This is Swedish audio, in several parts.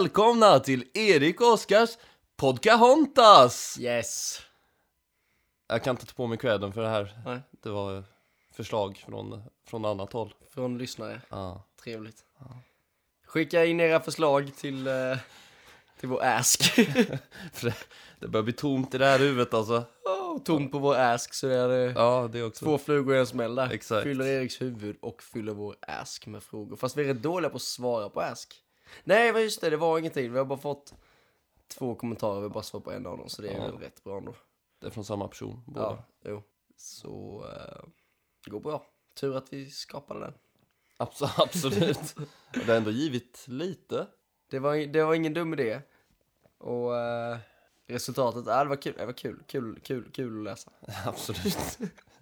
Välkomna till Erik och Oskars Podcahontas! Yes. Jag kan inte ta på mig credden för det här. Nej. Det var förslag från, från annat håll. Från lyssnare. Ja. Trevligt. Skicka in era förslag till, eh, till vår ask. Det, det börjar bli tomt i det här huvudet alltså. oh, tom på vår ask så är det Ja, det också. två flugor i en smäll där. Exakt. Fyller Eriks huvud och fyller vår ask med frågor. Fast vi är rätt dåliga på att svara på ask. Nej, men just det, det var ingenting. Vi har bara fått två kommentarer, vi har bara svarat på en av dem. Så det är Ja. väl rätt bra ändå. Det är från samma person, båda. Ja, jo. Så eh, det går bra. Tur att vi skapade den. Abs- absolut. Och det har ändå givit lite. Det var, det var ingen dum idé. Och eh, resultatet, äh, det var kul, det var kul, kul, kul, kul att läsa. Absolut.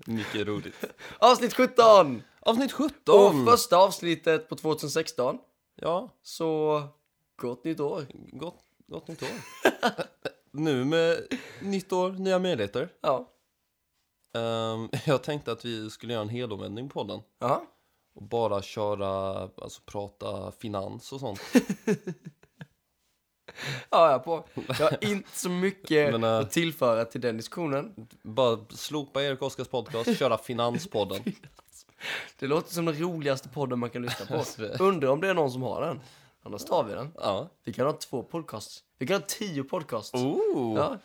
Mycket roligt. Avsnitt 17! Avsnitt 17! Och första avsnittet på 2016. Ja, Så gott nytt år. gott, gott nytt år. nu med nytt år, nya möjligheter. Ja. Ehm, jag tänkte att vi skulle göra en helomvändning på den. Jaha. Och bara köra, alltså prata finans och sånt. Ja, jag på. Jag har inte så mycket Men, eh, att tillföra till den diskussionen. Bara slopa Erik Oskars podcast, köra Finanspodden. Det låter som den roligaste podden man kan lyssna på. Undrar om det är någon som har den. Annars tar vi den. Ja. Vi kan ha två podcasts. Vi kan ha tio podcasts. Oh! Ja.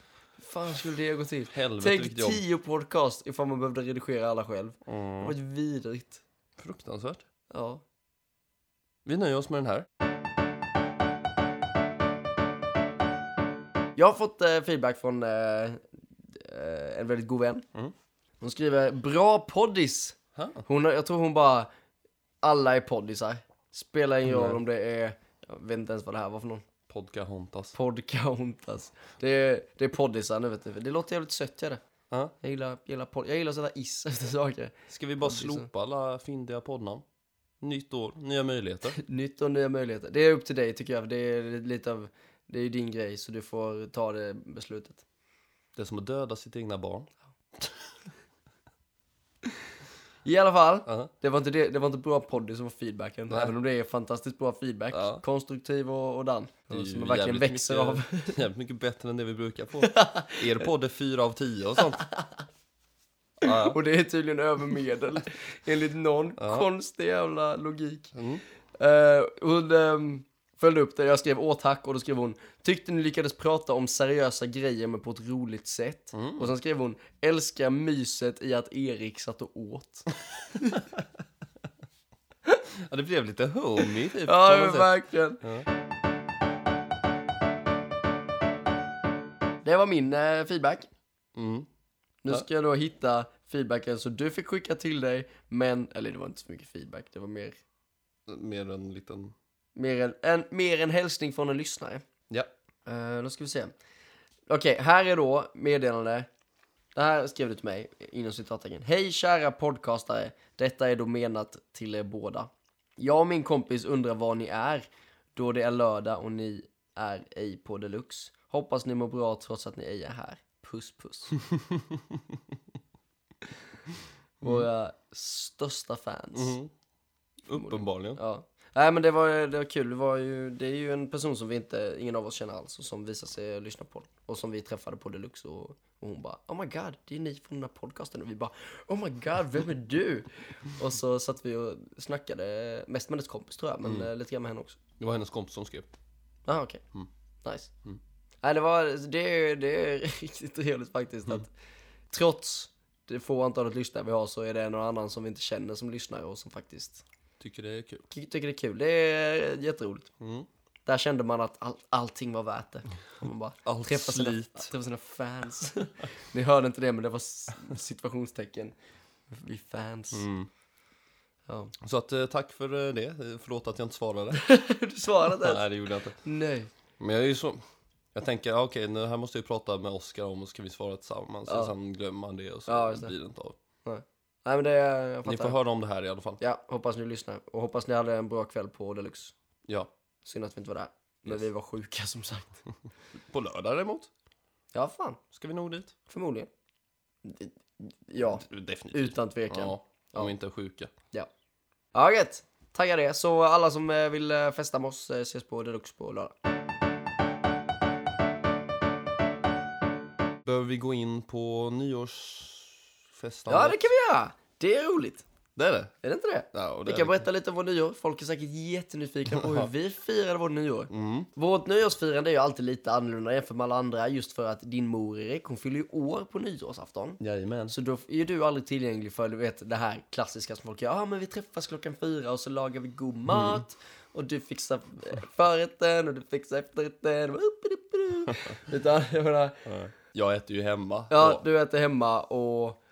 Fan skulle det gå till? Helvete Tänk tio podcast ifall man behövde redigera alla själv. Det Mm. var ett vidrigt. Fruktansvärt. Ja. Vi nöjer oss med den här. Jag har fått eh, feedback från eh, eh, en väldigt god vän. Mm. Hon skriver bra poddis. Hon, jag tror hon bara, alla är poddisar. Spelar ingen roll om det är, jag vet inte ens vad det här var för någon. Podcahontas. Podcauntas. Det är, det är poddisar nu vet du. Det låter jävligt sött gör det. Ja. Jag gillar, gillar, podd, jag gillar att sätta is efter saker. Ska vi bara Poddisar. slopa alla fyndiga poddnamn? Nytt år, nya möjligheter. Nytt och nya möjligheter. Det är upp till dig tycker jag. Det är lite av, det är din grej så du får ta det beslutet. Det är som att döda sitt egna barn. I alla fall. Ja. Det var inte, det, det var inte bra poddis som var feedbacken, Nej. även om det är fantastiskt bra feedback. Ja. Konstruktiv och, och den. Som verkligen jävligt växer mycket, av. Jävligt mycket bättre än det vi brukar få. Er podd är fyra av tio och sånt. Ja, Och det är tydligen över medel, enligt någon Ja. konstig jävla logik. Mm. Eh, hon ehm, följde upp det, jag skrev åh tack och då skrev hon Tyckte ni lyckades prata om seriösa grejer men på ett roligt sätt. Mm. Och sen skrev hon Älskar myset i att Erik satt och åt. ja, det blev lite homey typ. ja, verkligen. Ja. Det var min eh, feedback. Mm. Nu ska jag då hitta feedbacken så du fick skicka till dig, men, eller det var inte så mycket feedback, det var mer, Mer en liten... mer, en, en, mer en hälsning från en lyssnare. Ja. Uh, då ska vi se. Okej, här är då meddelande. Det här skrev du till mig, inom citattecken. Hej kära podcastare, detta är då menat till er båda. Jag och min kompis undrar var ni är, då det är lördag och ni är ej på deluxe. Hoppas ni mår bra trots att ni ej är här. Puss puss. Våra största fans. Mm. Uppenbarligen. Ja. Nej men det var, det var kul, det, var ju, det är ju en person som vi inte, ingen av oss känner alls och som visar sig lyssna på den. Och som vi träffade på Deluxe och, och hon bara Oh my god, det är ni från den här podcasten och vi bara Oh my god, vem är du? och så satt vi och snackade, mest med hennes kompis tror jag, men eh, lite grann med henne också. Det var hennes kompis som skrev. Jaha okej, Mm. nice. Nej det var, det är, det är riktigt trevligt faktiskt att trots det få antalet lyssnare vi har så är det någon annan som vi inte känner som lyssnar och som faktiskt Tycker det är kul. tycker det är kul. Det är jätteroligt. Mm. Där kände man att all, allting var värt det. Och man bara Allt träffa sina, slit. träffa sina fans. Ni hörde inte det, men det var situationstecken. Vi fans. Mm. Ja. Så att eh, tack för eh, det. Eh, Förlåt att jag inte svarade. Du svarade inte. Nej, det gjorde jag inte. Nej. Men jag är ju så... Jag tänker, okej, nu här måste jag ju prata med Oskar om och ska vi svara tillsammans. Ja. Och sen glömmer man det och så Ja, blir det inte av. Nej, men det, jag Ni fattar. får höra om det här i alla fall. Ja, hoppas ni lyssnar. Och hoppas ni hade en bra kväll på Deluxe. Ja. Synd att vi inte var där. Men Yes. vi var sjuka som sagt. På lördag däremot Ja, fan. ska vi nog dit. Förmodligen. Ja, Definitivt. utan tvekan. Ja, om vi inte är sjuka. Ja, gött. tagga det. Så alla som eh, vill eh, festa med oss eh, ses på Deluxe på lördag. Behöver vi gå in på nyårsfesten? Ja, det kan vi göra. Det är roligt. Det är det. Är det inte det? Ja, det Vi kan berätta lite om vår nyår. Folk är säkert jättenyfikna på hur vi firade vårt nyår. Mm. Vårt nyårsfirande är ju alltid lite annorlunda jämfört med alla andra just för att din mor Erik, hon fyller ju år på nyårsafton. Jajamän. Så då är du aldrig tillgänglig för du vet det här klassiska som folk gör. Ja ah, men vi träffas klockan fyra och så lagar vi god mat. Och du fixar eh, förrätten och du fixar efterrätten. Utan jag menar, Ja. Jag äter ju hemma. ja du äter hemma och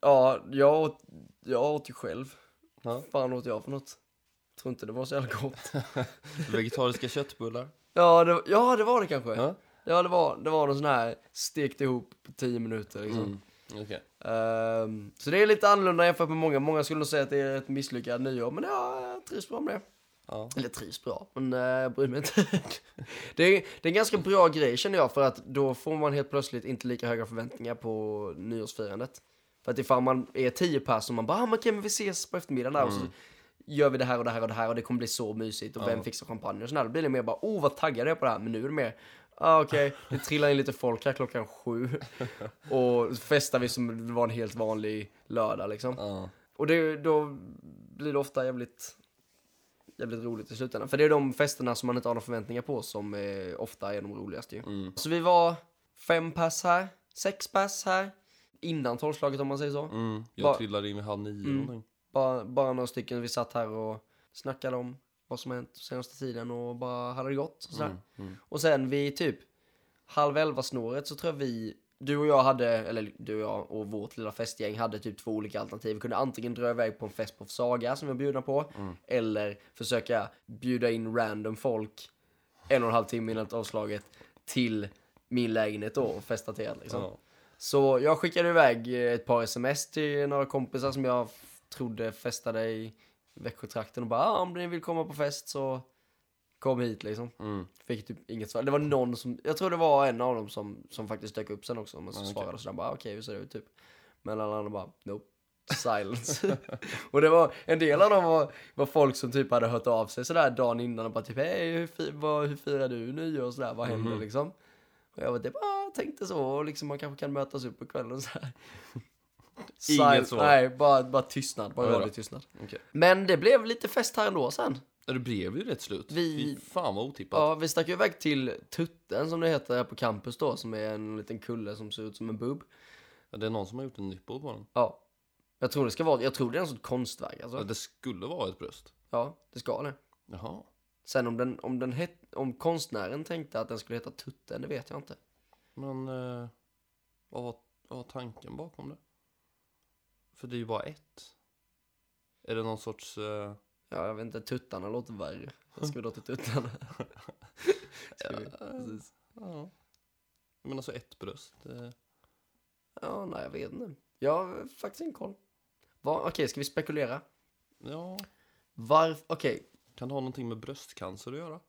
ja, jag åt, jag åt ju själv. Ja. fan åt jag för något? Tror inte det var så jävla gott. Vegetariska köttbullar. Ja, det, ja, det var det kanske. Ja, Ja. det var, det var någon sån här stekt ihop på tio minuter liksom. Mm. Okej. Ehm, så det är lite annorlunda jämfört med många. Många skulle nog säga att det är ett misslyckat nyår, men ja, jag trivs bra med det. Ja. Eller trivs bra, men uh, jag bryr mig inte. det, är, det är en ganska bra grej känner jag, för att då får man helt plötsligt inte lika höga förväntningar på nyårsfirandet. För att ifall man är tio personer, man bara, ah, okej, men vi ses på eftermiddagen där och så gör vi det här och det här och det här och det kommer bli så mysigt och vem fixar champagne och sådär. Då blir det mer bara, oh vad taggad jag är på det här, men nu är det mer, ah, okej, det trillar in lite folk här klockan sju och festar vi som det var en helt vanlig lördag liksom. Ja. Och det, då blir det ofta jävligt, jävligt roligt i slutändan. För det är de festerna som man inte har några förväntningar på som eh, ofta är de roligaste ju. Mm. Så vi var fem pass här, sex pass här, innan tolvslaget om man säger så. Mm. Jag Va- trillade in vid halv nio Mm. någonting. Bara, bara några stycken, vi satt här och snackade om vad som hänt senaste tiden och bara hade det gott. Och, sådär. Mm. Mm. och sen vid typ halv elva snåret så tror jag vi, du och jag hade, eller du och jag och vårt lilla festgäng hade typ två olika alternativ. Vi kunde antingen dra iväg på en fest på Saga som vi var bjudna på, Mm. eller försöka bjuda in random folk en och en halv timme innan avslaget till min lägenhet då och festa till liksom. Ja. Så jag skickade iväg eh, ett par sms till några kompisar som jag trodde festade i Växjötrakten och bara ah, om ni vill komma på fest så kom hit liksom. Mm. Fick typ inget svar. Det var någon som, jag tror det var en av dem som, som faktiskt dök upp sen också. Men så Ja, okej. svarade sådär bara ah, okej hur ser det ut typ. Men alla andra bara nope. Silence. och det var, en del av dem var, var folk som typ hade hört av sig sådär dagen innan och bara typ hej hur, fi- vad, hur firar du nyår och sådär, vad händer Mhm. liksom? Och jag var typ ah, tänkte så och liksom man kanske kan mötas upp på kvällen och sådär. Inget svar. Nej, bara, bara tystnad, bara Ja, tystnad. Okej. Men det blev lite fest här ändå sen. Ja, Det blev ju rätt slut. Vi- Fy fan vad otippat. Ja, vi stack ju iväg till Tutten som det heter här på campus då, som är en liten kulle som ser ut som en bub. Ja, Det är någon som har gjort en nipple på den. Ja. Jag tror det ska vara, jag tror det är en sån konstverk Ja, alltså. det skulle vara ett bröst. Ja, det ska det. Jaha. Sen om den, om den het, om konstnären tänkte att den skulle heta Tutten, det vet jag inte. Men eh, vad, var, vad var tanken bakom det? För det är ju bara ett. Är det någon sorts... Eh, Ja, jag vet inte, Tuttarna låter värre. Jag ska vi då till Tuttarna? Vi? Precis. ja. Men alltså ett bröst. Det, Ja, nej jag vet inte. Jag har faktiskt ingen koll. Okej, ska vi spekulera? ja. Varför, okej, Kan det ha någonting med bröstcancer att göra?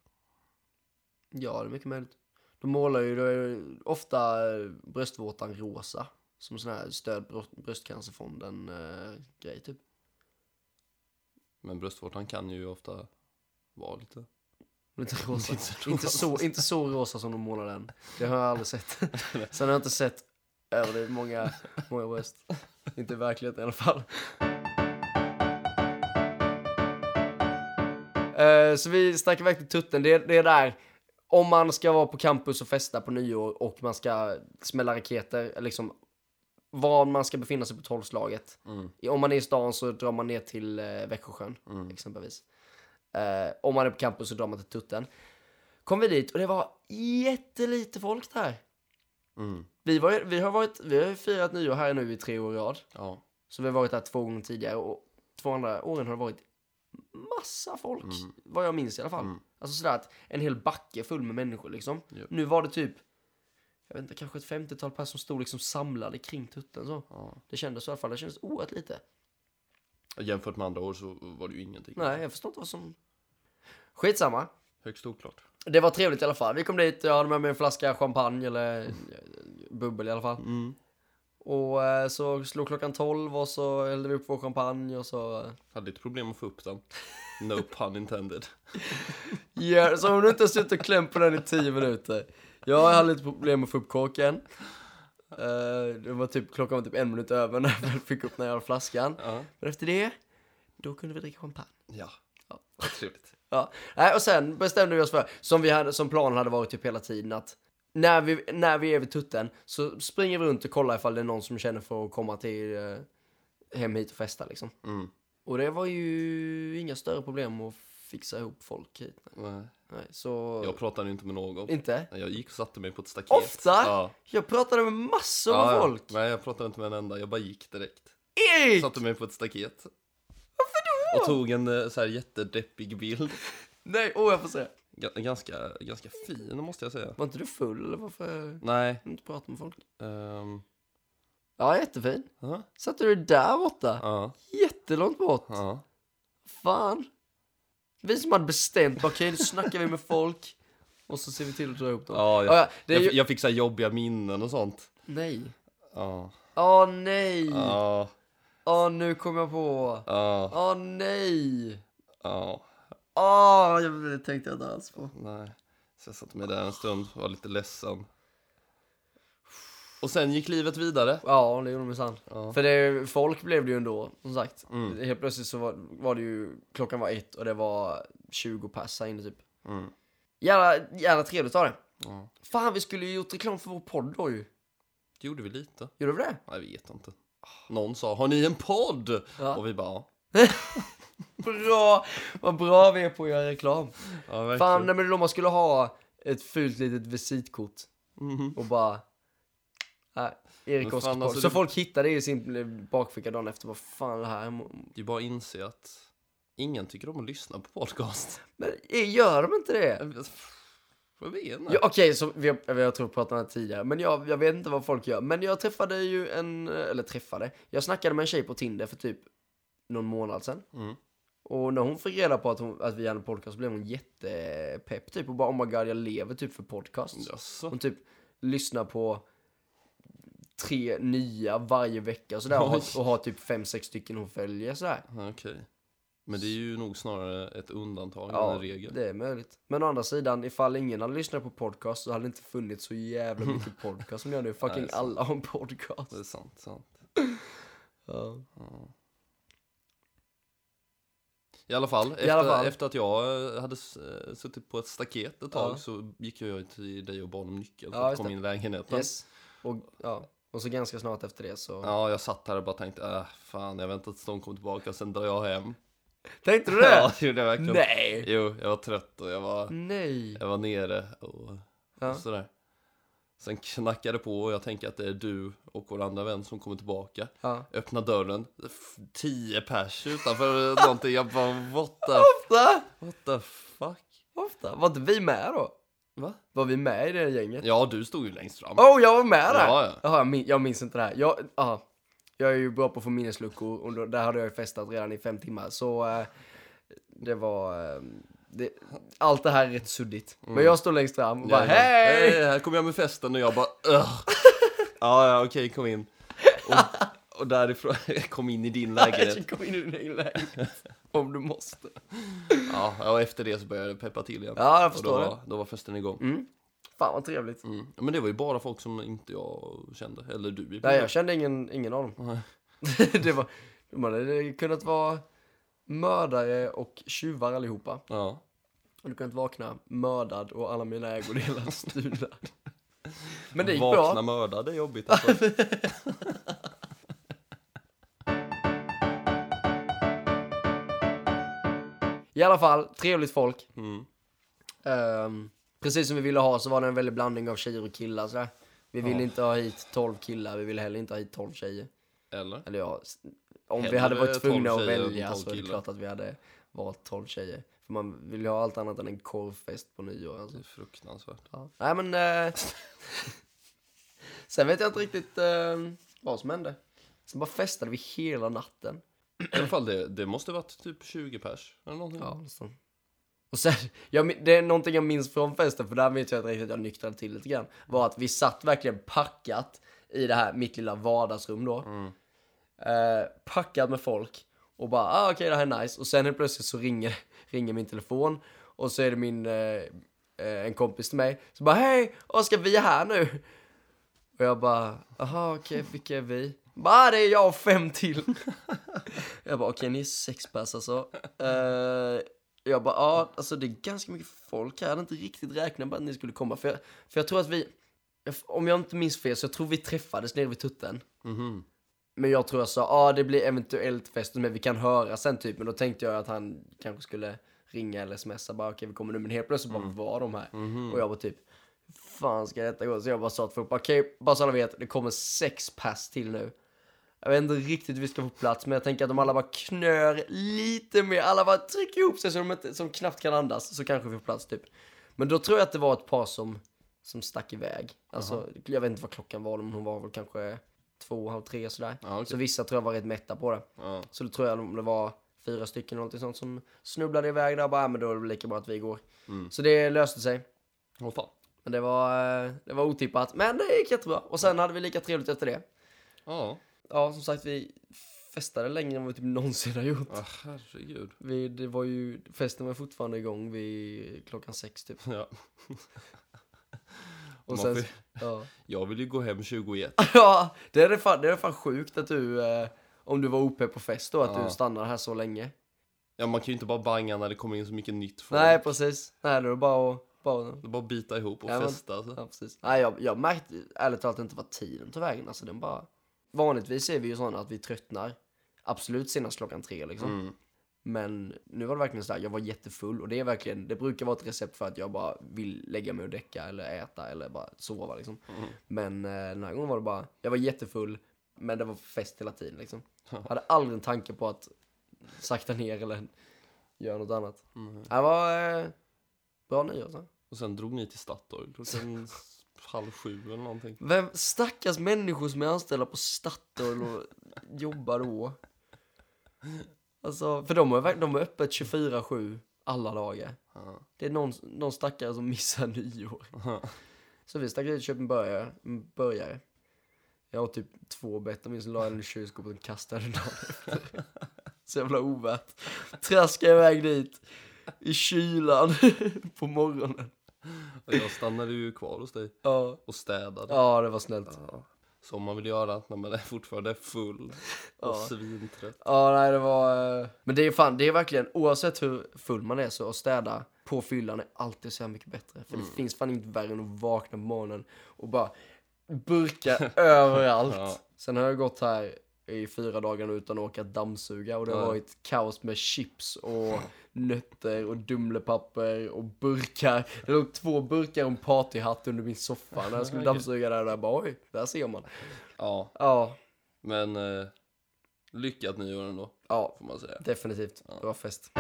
Ja, det är mycket möjligt. De målar ju ofta eh, bröstvårtan rosa. Som sån här stöd bröst- bröstcancerfonden eh, typ. Men bröstvårtan kan ju ofta vara lite... Lite rosa. Inte så inte, så, inte så rosa som de målar den. Det har jag aldrig sett. Sen har jag inte sett överdrivet många, många bröst. Inte i verkligheten i alla fall. Eh, så vi stack iväg till Tutten. Det, det är där, om man ska vara på campus och festa på nyår och man ska smälla raketer, liksom var man ska befinna sig på tolvslaget. Mm. Om man är i stan så drar man ner till eh, Växjösjön, Mm. exempelvis. Eh, om man är på campus så drar man till Tutten. Kom vi dit och det var jättelite folk där. Mm. Vi, var, vi, har varit, vi har firat nyår här nu i tre år i rad. Ja. Så vi har varit där två gånger tidigare och två andra åren har det varit massa folk. Mm. Vad jag minns i alla fall. Mm. Alltså sådär att en hel backe full med människor liksom. Japp. Nu var det typ, jag vet inte, kanske ett 50-tal personer som stod liksom samlade kring tutten så. ja. Det kändes så i alla fall, det kändes oerhört lite. Jämfört med andra år så var det ju ingenting. Nej, jag förstår inte vad som... Skitsamma. Högst oklart. Det var trevligt i alla fall. Vi kom dit, jag hade med mig en flaska champagne eller eh, bubbel i alla fall. Mm. Och eh, så slog klockan 12 och så hällde vi upp vår champagne och så... Hade lite problem att få upp den. No pun intended. Ja, så om du inte har suttit och klämt på den i 10 minuter. Jag hade lite problem att få upp korken. Eh, det var typ, klockan var typ en minut över när jag fick upp den här flaskan. Ja. Men efter det, då kunde vi dricka champagne. Ja. ja. Vad trevligt. Ja, nej, och sen bestämde vi oss för, som, vi hade, som planen hade varit typ hela tiden, att när vi, när vi är vid tutten så springer vi runt och kollar ifall det är någon som känner för att komma till eh, hem hit och festa liksom. Mm. Och det var ju inga större problem att fixa ihop folk hit. Nej. Nej, så... Jag pratade inte med någon. Inte? Jag gick och satte mig på ett staket. Ofta? Ja. Jag pratade med massor Ja, med folk. Nej, jag pratade inte med en enda. Jag bara gick direkt. Erik! Satte mig på ett staket. Varför då? Och tog en eh, så här jättedeppig bild. Nej, åh jag får se. Ga- Ganska, ganska fin måste jag säga. Var inte du full eller varför Nej. inte prata med folk? ehm, Ja, jättefin. ja. Satte du där borta? Ja. Jättelångt bort. Ja. Fan. Vi som hade bestämt, okej, nu snackar vi med folk. Och så ser vi till att dra ihop dem. Ja, Ja, jag, ja, det är jag, ju... jag fick så jobbiga minnen och sånt. Nej. Ja. Åh nej! Ja. Åh, nu kom jag på. Ja. Åh nej! Ja. Åh, jag det tänkte jag inte alls på. Nej. Så jag satte mig där en stund och var lite ledsen. Och sen gick livet vidare. Ja, det gjorde de sann. Ja. För det, folk blev det ju ändå, som sagt. Mm. Helt plötsligt så var, var det ju, klockan var ett och det var 20 pass här inne typ. Mm. Jävla, jävla trevligt var det. Ja. Fan, vi skulle ju gjort reklam för vår podd då ju. Det gjorde vi lite. Gjorde vi det? Jag vet inte. Någon sa, har ni en podd? Ja. Och vi bara, ja. Bra! Vad bra vi är på att göra reklam. ja verkligen. Fan, nej, men då man skulle ha ett fult litet visitkort Mhm. och bara... Nej, Erik Oskar alltså, Så det- folk hittade det i sin bakficka dagen efter. Vad fan är det här? Det är bara att inse att ingen tycker om att lyssna på podcast. Men eh, gör de inte det? Jag vet- inte. Ja, Okej, så vi har, vi har tror pratat om det här tidigare, men jag, jag vet inte vad folk gör. Men jag träffade ju en, eller träffade, jag snackade med en tjej på Tinder för typ någon månad sedan. Mm. Och när hon fick reda på att, hon, att vi hade en podcast så blev hon jättepepp typ och bara oh my god jag lever typ för podcast. Jaså? Hon typ lyssnar på tre nya varje vecka och sådär och, har- och har typ fem, sex stycken hon följer sådär. Ja, Okej. Men det är ju nog snarare ett undantag än Ja, en regel. det är möjligt. Men å andra sidan, ifall ingen hade lyssnat på podcast så hade det inte funnits så jävla mycket podcast som gör nu. Fucking Nej, alla har en podcast. Det är sant, sant. Ja. I alla fall, efter, alla fall. efter att jag eh, hade eh, suttit på ett staket ett tag Ja. så gick jag till dig och bad om nyckeln för Ja, att komma in i lägenheten. Yes. Och, ja. och så ganska snart efter det så... Ja, jag satt här och bara tänkte, äh, fan, jag väntar tills de kommer tillbaka, sen drar jag hem. Tänkte du det? Ja, det gjorde jag verkligen. Nej! Jo, jag var trött och jag var, Nej! jag var nere och, och sådär. Sen knackade på och jag tänker att det är du och vår andra vän som kommer tillbaka. Ja. Öppna dörren, tio pers utanför någonting. Jag bara, what the, Ofta! what the fuck? Ofta. Var inte vi med då? Va? Var vi med i det gänget? Ja, du stod ju längst fram. Oh, jag var med där! Ja, ja. Jaha, jag, min, jag minns inte det här. Jag, aha. jag är ju bra på att få minnesluckor och då, där hade jag ju festat redan i fem timmar. Så eh, det var... Eh, det, allt det här är rätt suddigt. Men jag står längst fram och bara Mm. Ja, ja. hej! Hej, här kommer jag med festen och jag bara Ugh. Ja, ja, okej, kom in. Och, och därifrån, kom in i din lägenhet. Kom in i din egen lägenhet. Om du måste. Ja, och efter det så började det peppa till igen. Ja, jag och då förstår det. var, då var festen igång. Mm. Fan vad trevligt. Mm. Men det var ju bara folk som inte jag kände, eller du. Nej, jag kände ingen, ingen av dem. Det, var, de hade kunnat vara mördare och tjuvar allihopa. Ja. Och du kunnat vakna mördad och alla mina ägodelar stulna. Men det gick Vakna bra. mördad är jobbigt alltså. I alla fall, trevligt folk. Mm. Ehm, precis som vi ville ha så var det en väldig blandning av tjejer och killar sådär. Vi ville Ja. inte ha hit 12 killar, vi ville heller inte ha hit 12 tjejer. Eller? Eller ja, om vi hade varit 12 tvungna att välja 12 så är det klart att vi hade valt 12 tjejer. För man vill ju ha allt annat än en korvfest på nyår. Alltså. Det är fruktansvärt. Ja. Nej men... Eh, sen vet jag inte riktigt eh, vad som hände. Sen bara festade vi hela natten. I alla fall, det, det måste varit typ 20 pers eller någonting. Ja, nästan. Och sen, jag, det är någonting jag minns från festen, för där vet jag att riktigt jag nyktrade till lite grann. Var att vi satt verkligen packat i det här, mitt lilla vardagsrum då. Mm. Eh, packad med folk. Och bara, ah, okej det här är nice. Och sen helt plötsligt så ringer, ringer min telefon. Och så är det min, eh, eh en kompis till mig. Så bara, hej Oskar vi är här nu. Och jag bara, aha okej vilka är vi? Bara, ah, det är jag och fem till. jag bara, okej ni är sex pers alltså. Eh, jag bara, ja alltså det är ganska mycket folk här. Jag hade inte riktigt räknat med att ni skulle komma. För jag, för jag tror att vi, om jag inte minns fel så jag tror vi träffades nere vid tutten. Mhm. Men jag tror jag sa, ja ah, det blir eventuellt fest men vi kan höra sen typ. Men då tänkte jag att han kanske skulle ringa eller smsa bara okej vi kommer nu. Men helt plötsligt bara var de här. Och jag var typ, fan ska detta gå? Så jag bara sa till folk, okej bara så alla vet, det kommer sex pass till nu. Jag vet inte riktigt hur vi ska få plats men jag tänker att om alla bara knör lite mer, alla bara trycker ihop sig så de inte, som knappt kan andas så kanske vi får plats typ. Men då tror jag att det var ett par som, som stack iväg. Alltså jag vet inte vad klockan var men hon var väl kanske två, halv tre sådär. Ja, okej. Så vissa tror jag var rätt mätta på det. Ja. Så då tror jag om det var fyra stycken eller någonting sånt som snubblade iväg där bara, "Ja, men då är det lika bra att vi går. Mm. Så det löste sig. Åh fan. Men det var, eh, det var otippat. Men det gick jättebra. Och sen hade vi lika trevligt efter det. Ja. Ja, som sagt, vi festade längre än vad vi typ någonsin har gjort. Ah, herregud. Vi, det var ju, festen var fortfarande igång vid klockan sex typ. Ja. Och sen, får- ja. Jag vill ju gå hem 21. ja, det är det fan, det är fan sjukt att du, eh, om du var OP på fest då, att Ja. du stannade här så länge. Ja, man kan ju inte bara banga när det kommer in så mycket nytt folk. Nej, precis. Nej, då är det bara att, bara Det är bara bita ihop och Ja, festa. Alltså. Ja, precis. Nej, jag, jag märkte ärligt talat inte vad tiden tog vägen. Alltså, den bara... Vanligtvis är vi ju sådana att vi tröttnar absolut senast klockan tre liksom. Mm. Men nu var det verkligen så här, jag var jättefull och det är verkligen, det brukar vara ett recept för att jag bara vill lägga mig och däcka eller äta eller bara sova liksom. Mm. Men eh, den här gången var det bara, jag var jättefull men det var fest hela tiden liksom. Jag hade aldrig en tanke på att sakta ner eller göra något annat. Mm. Det var eh, bra nyår så. Och sen drog ni till Statoil klockan halv sju eller någonting. Vem, stackars människor som är anställda på Statoil och jobbar då. Alltså, för de verk- de har öppet 24-7 alla dagar. Ja. Det är någon, någon stackare som missar nyår. Så vi stack ut och köpte en burgare. En burgare. Jag åt typ två bett minns la jag den i kylskåpet och kastade den dagen efter. Så jävla ovärt. Traskade iväg dit i kylan på morgonen. Jag stannade ju kvar hos dig Ja, och städade. ja det var snällt. Ja. Som man vill göra när man är fortfarande full och Ja. svintrött. Ja, nej det var... eh, Men det är fan, det är verkligen, oavsett hur full man är så att städa på fyllan är alltid så mycket bättre. För det finns fan inget värre än att vakna på morgonen och bara burka överallt. Ja. Sen har jag gått här i fyra dagar utan att åka dammsuga och det har Ja. varit kaos med chips och nötter och dumlepapper och burkar. Det låg två burkar och en partyhatt under min soffa när jag skulle dammsuga där och där bara oj, där ser man. Ja, Ja, men eh, lyckat nyår ändå, ja, får man säga. definitivt. Det var fest.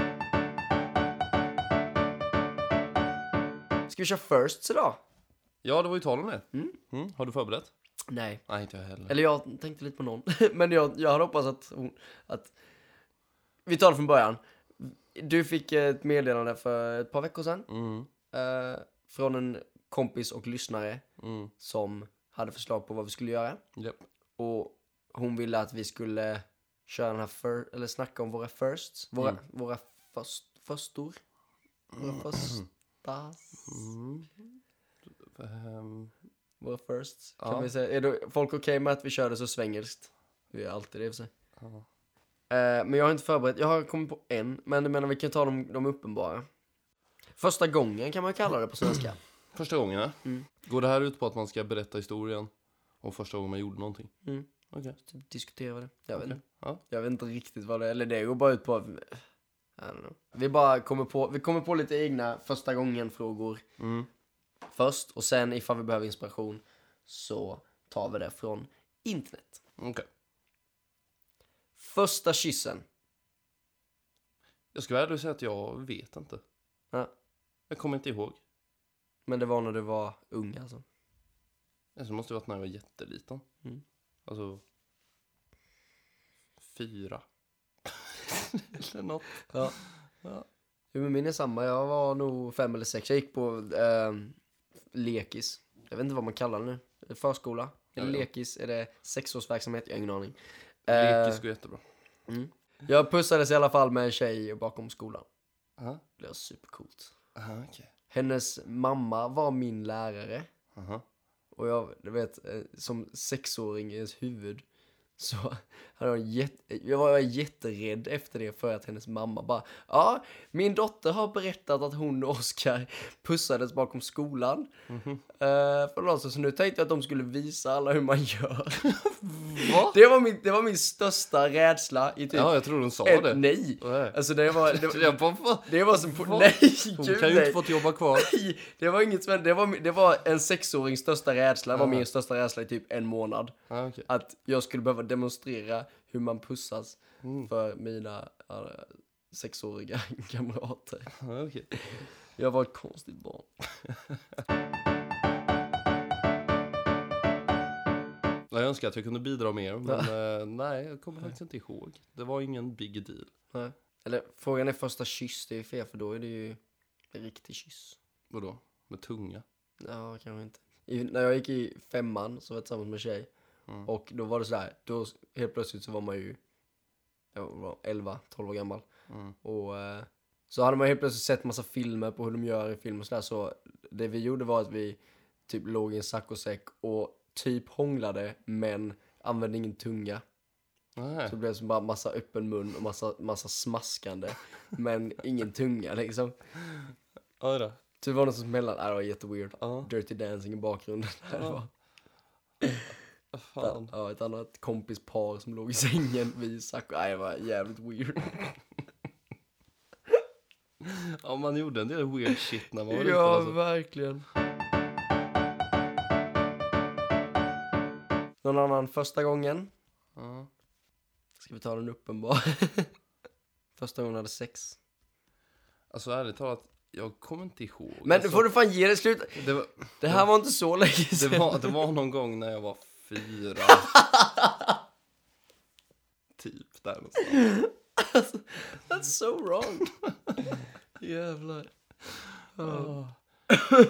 Ska vi köra firsts idag? Ja, det var ju tal om det. Mm. Mm. Har du förberett? Nej. Nej, inte jag heller. Eller jag tänkte lite på någon. Men jag, jag hade hoppats att hon... Att... Vi tar det från början. Du fick ett meddelande för ett par veckor sedan. Mm. Eh, från en kompis och lyssnare Mm. som hade förslag på vad vi skulle göra. Japp. Och hon ville att vi skulle köra den här för, eller snacka om våra firsts. Våra, Mm. våra först, förstor. Våra förstas. Mm. Ehm, Våra firsts. Kan Ja. vi säga. Är det folk okej med att vi kör det så svengelskt? Vi är alltid det i och för sig. ja. Eh, men jag har inte förberett. Jag har kommit på en. Men jag menar vi kan ta de, de uppenbara. Första gången kan man kalla det på svenska. Första gången, ja. Mm. Går det här ut på att man ska berätta historien om första gången man gjorde någonting? Mm. Okej. Typ diskutera det. Jag vet inte. Ja. Jag vet inte riktigt vad det är. Eller det går bara ut på. Vi bara kommer på, vi kommer på lite egna första gången-frågor Mm. Först. Och sen ifall vi behöver inspiration så tar vi det från internet. Okej. Första kyssen. Jag ska och säga att jag vet inte. Ja. Jag kommer inte ihåg. Men det var när du var ung alltså. Alltså, Det måste ha varit när jag var jätteliten. Mm. Alltså... Fyra. Eller något. Ja. Ja. Jo, men min är samma. Jag var nog fem eller sex. Jag gick på eh, lekis. Jag vet inte vad man kallar det nu. Förskola. Är det Ja, ja. lekis? Är det sexårsverksamhet? Jag har ingen aning. Lekis Eh, går jättebra. jag pussades i alla fall med en tjej bakom skolan. Aha. Det var supercoolt. Aha, okej. Hennes mamma var min lärare. Aha. Och jag, du vet, eh, som sexåring i ens huvud så hade jag, jätte, jag var jätterädd efter det för att hennes mamma bara Ja, min dotter har berättat att hon och Oskar pussades bakom skolan. Mhm. Eh, för något, så nu tänkte jag att de skulle visa alla hur man gör. Det var min, det var min största rädsla i typ Ja, jag tror hon sa ett, det. nej. Nej. Alltså det var, det, bara, vad? det var som på, nej, Hon gud kan ju nej. inte fått jobba kvar. Nej, det var inget som det var, det var en sexårings största rädsla, det var min största rädsla i typ en månad. Ja, okej. Att jag skulle behöva demonstrera hur man pussas Mm. för mina ja, sexåriga kamrater. Ja, okej. Jag var ett konstigt barn. Jag önskar att jag kunde bidra mer, men eh, nej, jag kommer faktiskt inte ihåg. Det var ingen big deal. Nej. Eller frågan är första kyss, det är fel för då är det ju en riktig kyss. Vadå? Med tunga? Ja, kanske inte. I, när jag gick i femman så var jag tillsammans med en tjej. Mm. Och då var det sådär, då helt plötsligt så var man ju var 11, 12 år gammal. Mm. Och eh, så hade man helt plötsligt sett massa filmer på hur de gör i film och sådär. Så det vi gjorde var att vi typ låg i en saccosäck och typ hånglade men använde ingen tunga. Nej. Så det blev som bara massa öppen mun och massa, massa smaskande. men ingen tunga liksom. Oj då. Så det var något som mellan, äh, det var jätteweird. Ja. Dirty dancing i bakgrunden. Var, Fan. ja, ett annat kompispar som låg i sängen vid sacco. Nej, det var jävligt weird. Ja, man gjorde en del weird shit när man var liten ja, alltså. verkligen. Någon annan första gången? Ja. Ska vi ta den uppenbar? första gången hade sex. Alltså ärligt talat, jag kommer inte ihåg. Men alltså, får du fan ge det slut. det, var, Det här var inte så länge det, sedan. var, det var någon gång när jag var fyra. typ där någonstans. That's so wrong. Jävlar. Åh.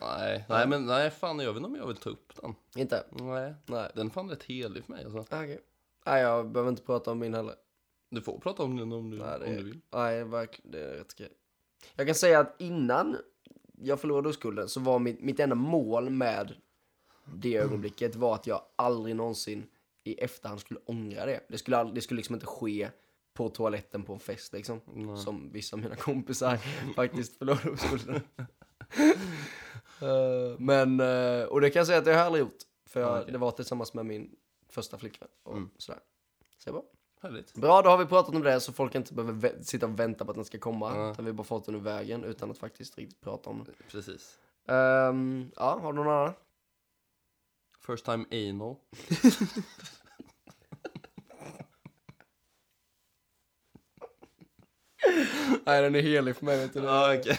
nej, nej, men nej, fan jag vet inte om jag vill ta upp den. Inte? Nej, Nej. den är fan rätt helig för mig alltså. Okej. Nej, jag behöver inte prata om min heller. Du får prata om den om du, Nej, det om du vill. Nej, verkligen. Det är rätt grej. Jag kan säga att innan jag förlorade oskulden så var mitt, mitt enda mål med det ögonblicket var att jag aldrig någonsin i efterhand skulle ångra det. Det skulle, aldrig, det skulle liksom inte ske på toaletten på en fest liksom. Nej. Som vissa av mina kompisar faktiskt förlorade oskulden. Eh, men, eh, och det kan jag säga att det har jag aldrig gjort. För jag, Ja, okej. det var tillsammans med min första flickvän och Mm. sådär. Så var Härligt. Bra, då har vi pratat om det så folk inte behöver sitta och vänta på att den ska komma. Ja. Utan vi har bara fått den ur vägen utan att faktiskt riktigt prata om det. Precis. Ehm, ja, har du någon annan? First time anal. Nej, den är helig för mig vet du. Ja, okej.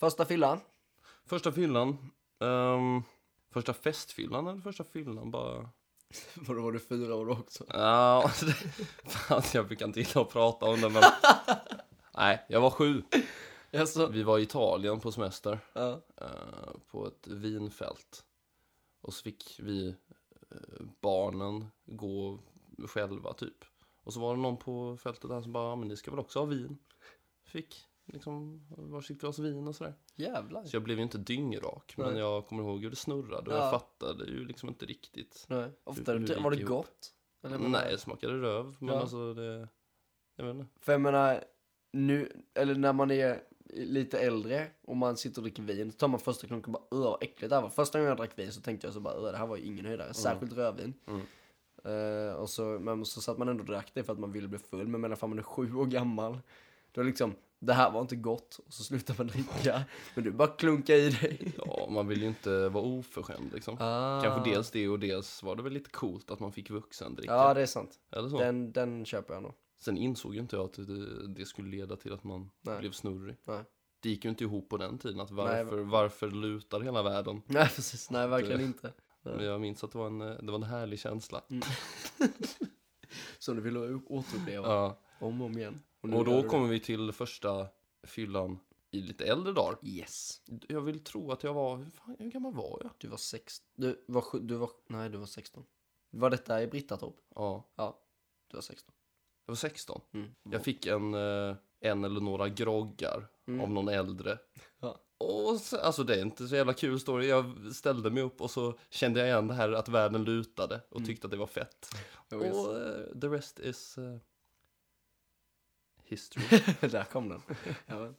Första fyllan? Första fyllan. ehm, första festfyllan eller första fyllan bara? Vadå, var du fyra år också? Ja, fan jag brukar inte gilla att prata om det men. Nej, jag var sju. Jaså? Vi var i Italien på semester. Ja. eh, på ett vinfält. Och så fick vi eh, barnen gå själva typ. Och så var det någon på fältet där som bara, "Ja, men ni ska väl också ha vin? Fick liksom varsitt glas vin och sådär. Jävlar. Så jag blev ju inte dyngrak, men Nej. jag kommer ihåg hur det snurrade och Ja. jag fattade ju liksom inte riktigt. Nej. Ofta, Hur- hur det var det gott? Eller, Nej, det smakade röv, men Ja. alltså det, jag vet inte. För jag menar, nu, eller när man är lite äldre och man sitter och dricker vin, så tar man första klunken och bara öh vad äckligt det här var. Första gången jag drack vin så tänkte jag så bara öh det här var ju ingen höjdare, särskilt rödvin. Mm. Eh, och så, men så satt man ändå och drack det för att man ville bli full, men medan fan man är sju år gammal, då liksom, det här var inte gott, och så slutar man dricka. men du bara klunka i dig. Ja, man vill ju inte vara oförskämd liksom. Ah. Kanske dels det och dels var det väl lite coolt att man fick vuxen dricka. Ja, det är sant. Eller så. Den, den köper jag nog. Sen insåg ju inte jag att det, det skulle leda till att man Nej. blev snurrig. Nej. Det gick ju inte ihop på den tiden. Att Nej, varför, varför lutar hela världen? Nej, precis. Nej, verkligen Det- inte. Men jag minns att det var en, eh, det var en härlig känsla. Som du vill återuppleva Ja. om och om igen. Och gör då kommer vi till första fyllan i lite äldre dagar. Yes. Jag vill tro att jag var, hur, fan, hur gammal var jag? Du var 16. Du var, du var, nej du var 16. Var detta i Brittatorp? Ja, Ja, du var 16. Jag var 16. Mm. Jag fick en, eh, en eller några groggar Mm. av någon äldre. Ja. Och så, alltså det är inte så jävla kul story. Jag ställde mig upp och så kände jag igen det här att världen lutade och tyckte att det var fett. Oh, yes. Och eh, the rest is eh, history. Där kom den. ja.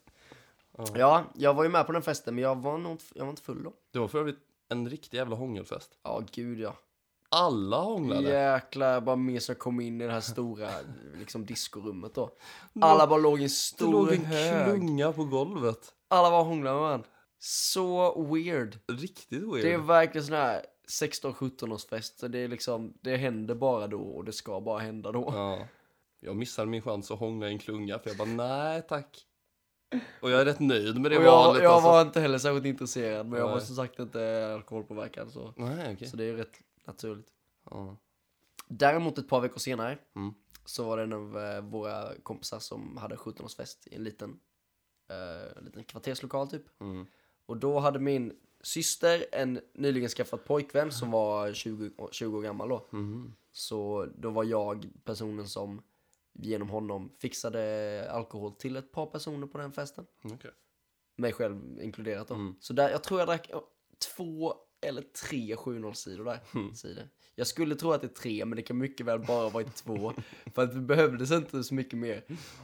Ja. ja, jag var ju med på den festen men jag var nog jag var inte full då. Det var för övrigt en riktig jävla hångelfest. Ja, gud ja. Alla hånglade. Jäklar, bara jag kom in i det här stora liksom diskorummet då. Alla bara låg i en Det stor låg en hög. klunga på golvet. Alla var hånglade med varandra. Så weird. Riktigt weird. Det är verkligen sån här 16-17 års fest. Så det är liksom, det händer bara då och det ska bara hända då. Ja. Jag missade min chans att hångla i en klunga för jag bara nej tack. Och jag är rätt nöjd med det och jag, valet jag alltså. var inte heller särskilt intresserad men jag var Nej. som sagt inte alkoholpåverkad så, Nej okej. så det är rätt naturligt. Ja. Däremot ett par veckor senare Mm. så var det en av eh, våra kompisar som hade 17-årsfest i en liten, eh, liten kvarterslokal typ. Mm. Och då hade min syster en nyligen skaffat pojkvän som var 20, år- 20 år gammal då. Mhm. Så då var jag personen som genom honom fixade alkohol till ett par personer på den festen. Okej. Mig själv inkluderat då. Mm. Så där, jag tror jag drack två eller tre 7 sidor där. Mm. Sidor. Jag skulle tro att det är tre, men det kan mycket väl bara varit två. För att det behövdes inte så mycket mer.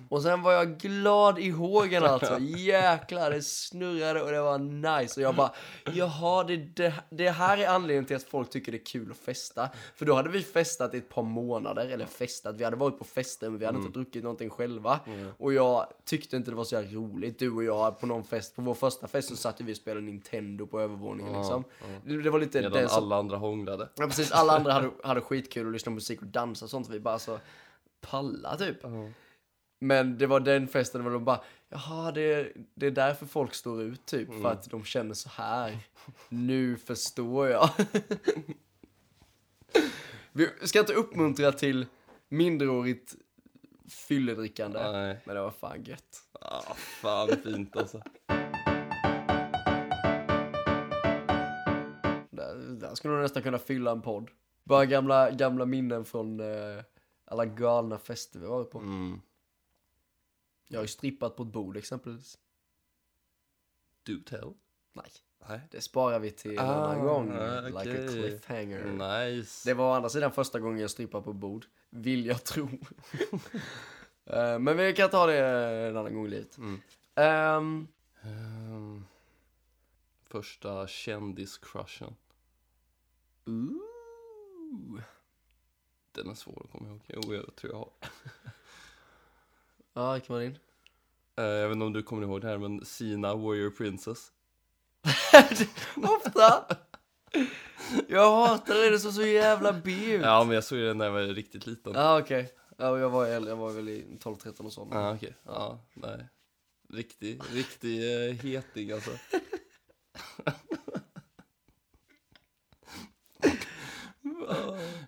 Och sen var jag glad i hågen alltså. Jäklar, det snurrade och det var nice. Och jag bara, jaha, det, det, det här är anledningen till att folk tycker det är kul att festa. För då hade vi festat i ett par månader, eller festat, vi hade varit på fester men vi hade inte druckit någonting själva. Och jag tyckte inte det var så jävla roligt. Du och jag på någon fest, på vår första fest så satt vi och spelade Nintendo på övervåningen liksom. Det, det var lite Medan den som, alla andra hånglade. Ja precis, alla andra hade, hade skitkul och lyssnade på musik och dansa och sånt. Vi bara så palla typ. Men det var den festen där de bara, jaha det, det är därför folk står ut typ. För att de känner så här. Nu förstår jag. Vi ska inte uppmuntra till minderårigt fylledrickande. Nej. Men det var fan gött. Ah, fan fint alltså. Skulle du nästan kunna fylla en podd. Bara gamla, gamla minnen från eh, alla galna fester vi varit på. Mm. Jag har ju strippat på ett bord exempelvis. Do tell. Nej, Nej. det sparar vi till en Ah, annan gång. Like a cliffhanger. Nice. Det var å andra sidan första gången jag strippade på ett bord. Vill jag tro. Eh, Men vi kan ta det en annan gång i livet. Mm. Ehm, Ehm, första kändiscrushen. Ooh. Den är svår att komma ihåg. Jo, jag tror jag har. Ja, vilken var din? Eh, jag vet inte om du kommer ihåg det här, men Sina Warrior Princess. Ofta! Jag hatade det, såg så jävla B ut. Ja, men jag såg den när jag var riktigt liten. Ja, Ja, okej. Ja, jag var äldre, jag var väl i 12-13 och sånt. okej. Ja, nej. Riktig, riktig uh, heting alltså.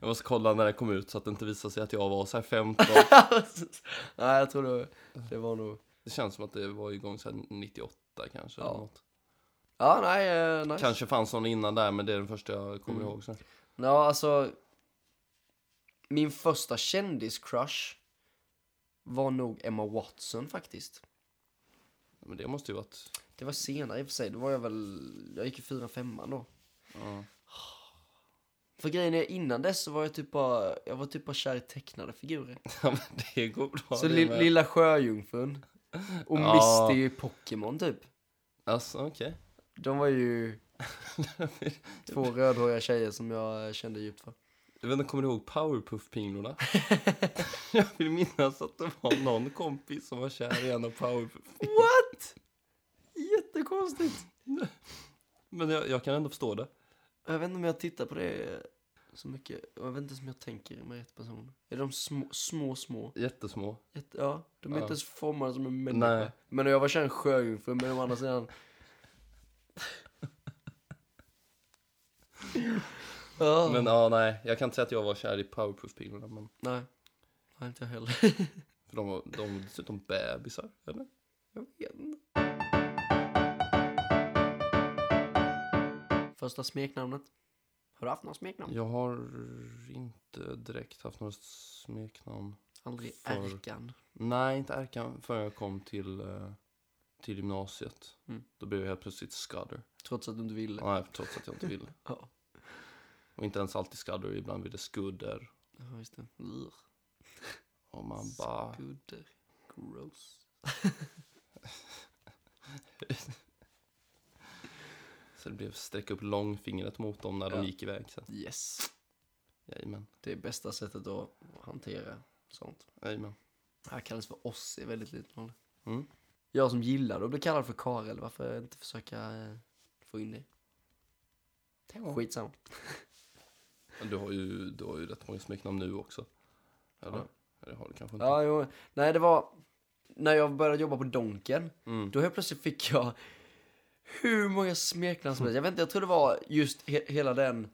Jag måste kolla när det kom ut så att det inte visar sig att jag var så här 15. Nej, jag tror det, det var nog... Det känns som att det var igång så här 98 kanske. Ja. Eller något. Ja, nej, eh, nice. Kanske fanns någon innan där, men det är den första jag kommer Mm. ihåg. Så. Ja, alltså... Min första kändiscrush var nog Emma Watson faktiskt. Men det måste ju varit... Det var senare i och för sig, då var jag väl... Jag gick i 4-5 då. Ja. För grejen är, innan dess så var jag typ bara... Jag var typ bara kär i tecknade figurer. Ja, men det går bra. så det li, med. Lilla Sjöjungfrun. Och Ja. Misty i Pokémon typ. Alltså, okej. De var ju två rödhåriga tjejer som jag kände djupt för. Jag vet inte, kommer du ihåg Powerpuff-pinglorna? jag vill minnas att det var någon kompis som var kär i en av powerpuff What? Jättekonstigt. Men jag, jag kan ändå förstå det. Jag vet inte om jag tittar på det så mycket. Jag vet inte ens om jag tänker med rätt person. Är de små, små, små? Jättesmå. Jätte, ja, de är Ja. inte ens formade som en människa. Nej. Men jag var kär i en sjöjungfru, men å andra sidan... ja, Men ja, nej. Jag kan inte säga att jag var kär i Powerpuff-pinglorna. Men Nej, nej inte jag heller. för de var, de var dessutom bebisar, eller? jag vet inte. Första smeknamnet? Har du haft några smeknamn? Jag har inte direkt haft något smeknamn. Aldrig För- Erkan. Nej, inte Erkan förrän jag kom till, eh, till gymnasiet. Mm. Då blev jag helt plötsligt Scudder. Trots att du inte ville. Nej, trots att jag inte ville. Ja, Och inte ens alltid Scudder, ibland blir det Skudder. ja just det. Ugh. Och man bara... Skudder. Gross. Så det blev sträcka upp långfingret mot dem när Ja. de gick iväg sen. Yes. Jajamän, Det är bästa sättet att hantera sånt. jajamän. Det här kallas för oss i väldigt liten ålder. Mm. Jag som gillar att bli kallad för Karel, varför inte försöka eh, få in det? Skitsamma. Men du har ju, du har ju rätt många smeknamn nu också. Eller? Ja. Det har du kanske inte. Ja, jo. Nej, det var när jag började jobba på Donken. Mm. Då helt plötsligt fick jag hur många smeknamn som helst. Jag vet inte, jag tror det var just he- hela den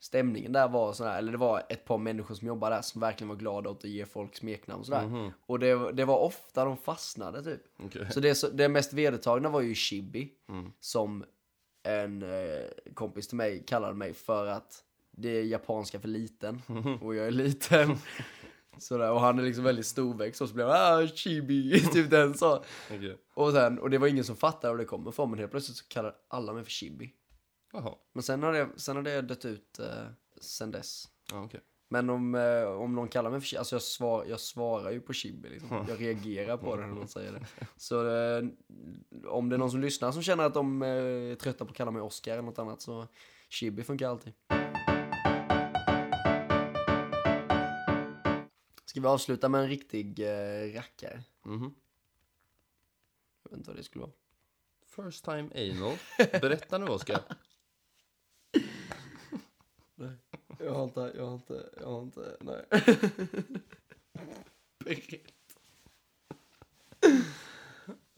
stämningen där var sådär, eller det var ett par människor som jobbade där som verkligen var glada åt att ge folk smeknamn och sådär. Mhm. Och det, det var ofta de fastnade typ. Okej. Så det, det mest vedertagna var ju Chibi, Mm. som en eh, kompis till mig kallade mig för att det är japanska för liten, och jag är liten. Sådär, och han är liksom väldigt storväxt, och så blev han ah, Chibi, typ den så. Okej. Och, sen, och det var ingen som fattade var det kommer ifrån, men helt plötsligt så kallar alla mig för Chibi. Jaha. Men sen har det, sen har det dött ut eh, sen dess. Ja, okej. Men om, eh, om någon kallar mig för Chibi, alltså jag, svar, jag svarar ju på Chibi liksom. Jag reagerar på det när någon säger det. Så eh, om det är någon som lyssnar som känner att de eh, är trötta på att kalla mig Oscar eller något annat så Chibi funkar alltid. Ska vi avsluta med en riktig eh, rackare? Mhm. Jag vet inte vad det skulle vara. First time anal. Berätta nu, Oskar. Nej, jag har inte, jag har inte, jag har inte, nej.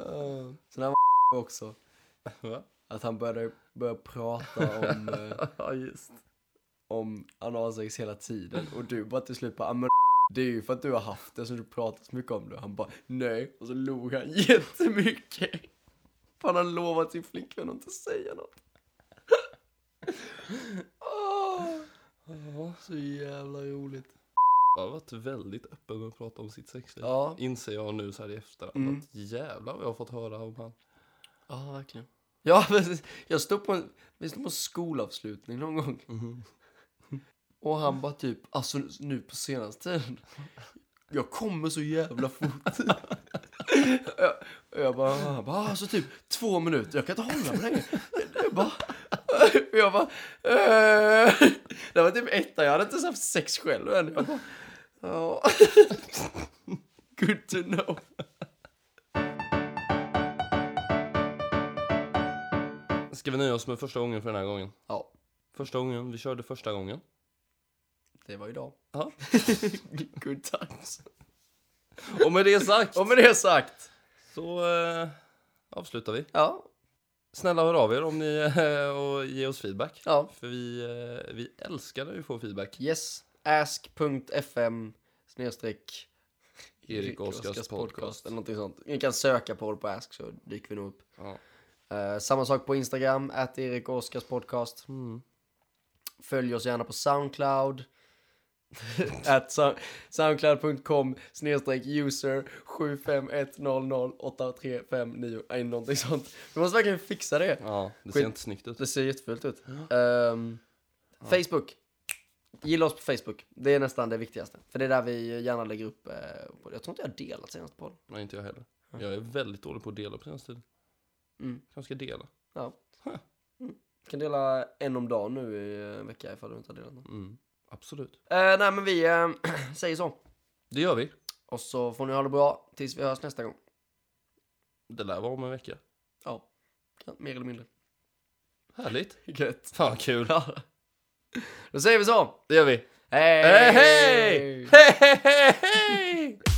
Uh, sen här var också Va? att han började, började prata om, eh, Ja, just. om analsex hela tiden och du bara till slut bara, "Ah, men det är ju för att du har haft det som du pratat så mycket om det. Han bara, nej. Och så log han jättemycket. För han har lovat sin flickvän att inte säga något. Åh, så jävla roligt. Jag har varit väldigt öppen med att prata om sitt sexliv. Ja. Inser jag nu så här i efterhand. Mm. Att jävlar vad jag har fått höra om han. Ja, verkligen. Ja, precis. Jag stod på en, vi stod på en skolavslutning någon gång. Och han bara typ, alltså nu på senaste tiden. Jag kommer så jävla fort. jag, jag bara, han bara, alltså typ två minuter, jag kan inte hålla mig längre. Jag bara, jag bara, eh. Det var typ etta, jag hade inte ens haft sex själv än. Jag bara, ja. Good to know. Ska vi nöja oss med första gången för den här gången? Ja, Första gången, vi körde första gången. Det var idag. Ja. Good times. Och med det sagt Och med det sagt. så eh, avslutar vi. Ja, Snälla hör av er om ni eh, och ge oss feedback. ja. För vi, eh, vi älskar när vi får feedback. Yes. Ask.fm snedstreck Erik Oskars podcast. Eller någonting sånt. Ni kan söka på det på Ask så dyker vi nog upp. Ja. Eh, samma sak på Instagram, att Erik Oskars podcast. Mm. Följ oss gärna på Soundcloud. at so- soundcloud.com snedstreck user 751008359 Nej, någonting sånt. Vi måste verkligen fixa det. ja, det Skit. ser inte snyggt ut. Det ser jättefult ut. Ehm, Facebook. Gilla oss på Facebook. Det är nästan det viktigaste. För det är där vi gärna lägger upp. Eh, jag tror inte jag har delat senast på det. Nej, inte jag heller. Jag är väldigt dålig på att dela på senaste tiden. Mm. Kanske ska dela. Ja. Huh. Mm. Kan dela en om dagen nu i en vecka ifall du inte har delat någon. Mm. Absolut. Eh, nej men vi eh, säger så. Det gör vi. Och så får ni ha det bra tills vi hörs nästa gång. Det lär vara om en vecka. Ja, mer eller mindre. Härligt. Gött. Fan vad kul. Då säger vi så. Det gör vi. Hej! Hej, hej! Hej, hej, hej!